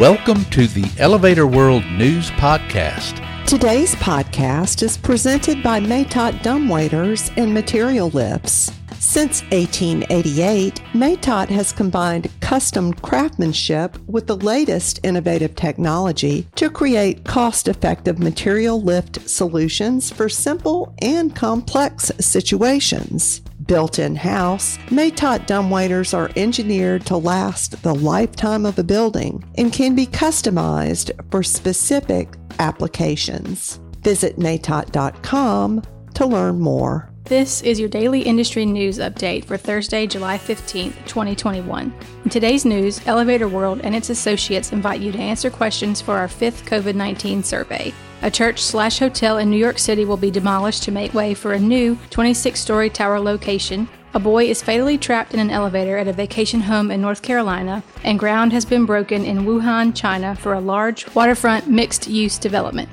Welcome to the Elevator World News Podcast. Today's podcast is presented by Matot Dumbwaiters and Material Lifts. Since 1888, Matot has combined custom craftsmanship with the latest innovative technology to create cost effective material lift solutions for simple and complex situations. Built in house, Matot dumbwaiters are engineered to last the lifetime of a building and can be customized for specific applications. Visit matot.com to learn more. This is your daily industry news update for Thursday, July 15th, 2021. In today's news, Elevator World and its associates invite you to answer questions for our fifth COVID 19 survey. A church slash hotel in New York City will be demolished to make way for a new 26 story tower location. A boy is fatally trapped in an elevator at a vacation home in North Carolina, and ground has been broken in Wuhan, China for a large waterfront mixed use development.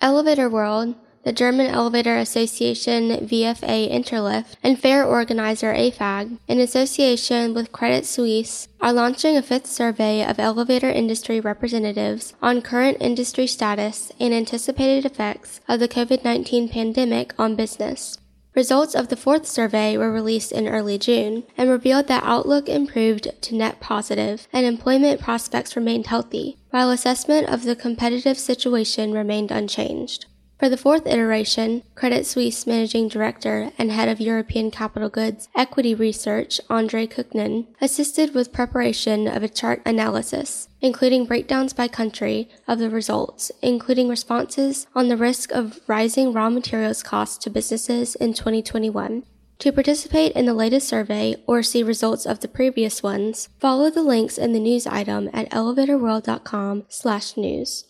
Elevator World the German Elevator Association VFA Interlift, and fair organizer AFAG, in association with Credit Suisse, are launching a fifth survey of elevator industry representatives on current industry status and anticipated effects of the COVID 19 pandemic on business. Results of the fourth survey were released in early June and revealed that outlook improved to net positive and employment prospects remained healthy, while assessment of the competitive situation remained unchanged. For the fourth iteration, Credit Suisse Managing Director and Head of European Capital Goods Equity Research, Andre Kukhnin, assisted with preparation of a chart analysis, including breakdowns by country of the results, including responses on the risk of rising raw materials costs to businesses in 2021. To participate in the latest survey or see results of the previous ones, follow the links in the news item at elevatorworld.com/news.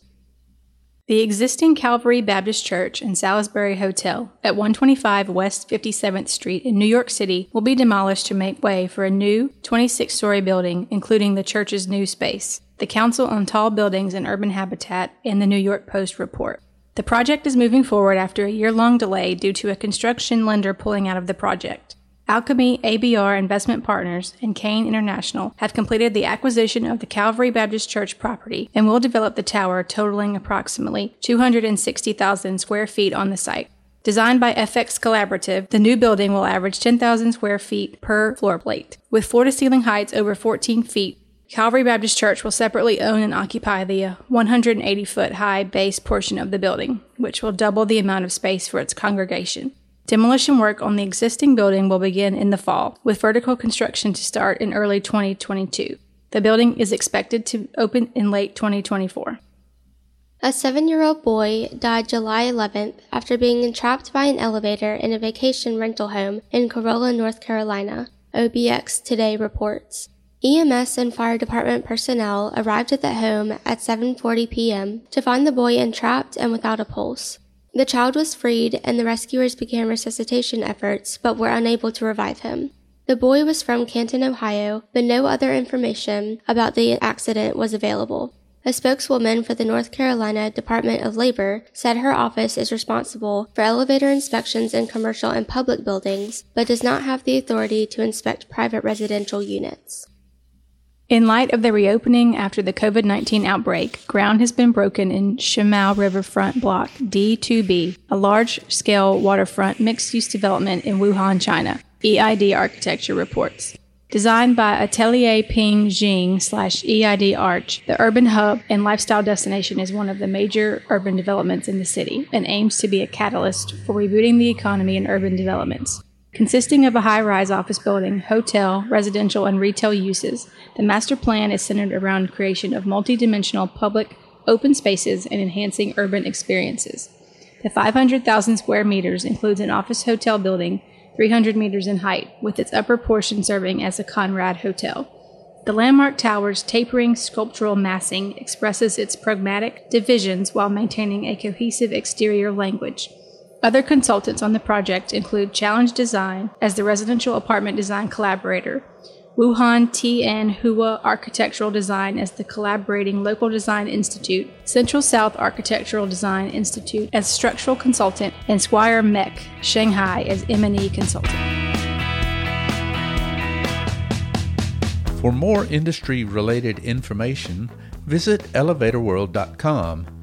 The existing Calvary Baptist Church and Salisbury Hotel at 125 West 57th Street in New York City will be demolished to make way for a new 26 story building, including the church's new space, the Council on Tall Buildings and Urban Habitat, and the New York Post report. The project is moving forward after a year long delay due to a construction lender pulling out of the project. Alchemy ABR Investment Partners and Cain International have completed the acquisition of the Calvary Baptist Church property and will develop the tower totaling approximately 260,000 square feet on the site. Designed by FX Collaborative, the new building will average 10,000 square feet per floor plate. With floor to ceiling heights over 14 feet, Calvary Baptist Church will separately own and occupy the 180 foot high base portion of the building, which will double the amount of space for its congregation. Demolition work on the existing building will begin in the fall, with vertical construction to start in early 2022. The building is expected to open in late 2024. A seven year old boy died July 11th after being entrapped by an elevator in a vacation rental home in Corolla, North Carolina, OBX Today reports. EMS and fire department personnel arrived at the home at 7:40 p.m. to find the boy entrapped and without a pulse. The child was freed and the rescuers began resuscitation efforts but were unable to revive him. The boy was from Canton, Ohio, but no other information about the accident was available. A spokeswoman for the North Carolina Department of Labor said her office is responsible for elevator inspections in commercial and public buildings, but does not have the authority to inspect private residential units. In light of the reopening after the COVID 19 outbreak, ground has been broken in Shimao Riverfront Block D2B, a large scale waterfront mixed use development in Wuhan, China, EID Architecture reports. Designed by Atelier Ping Jing slash EID Arch, the urban hub and lifestyle destination is one of the major urban developments in the city and aims to be a catalyst for rebooting the economy and urban developments. Consisting of a high rise office building, hotel, residential, and retail uses, the master plan is centered around creation of multidimensional public open spaces and enhancing urban experiences. The 500,000 square meters includes an office hotel building 300 meters in height, with its upper portion serving as a Conrad Hotel. The landmark tower's tapering sculptural massing expresses its pragmatic divisions while maintaining a cohesive exterior language. Other consultants on the project include Challenge Design as the residential apartment design collaborator, Wuhan Tian Hua Architectural Design as the collaborating local design institute, Central South Architectural Design Institute as structural consultant, and Squire Mech Shanghai as M&E consultant. For more industry related information, visit elevatorworld.com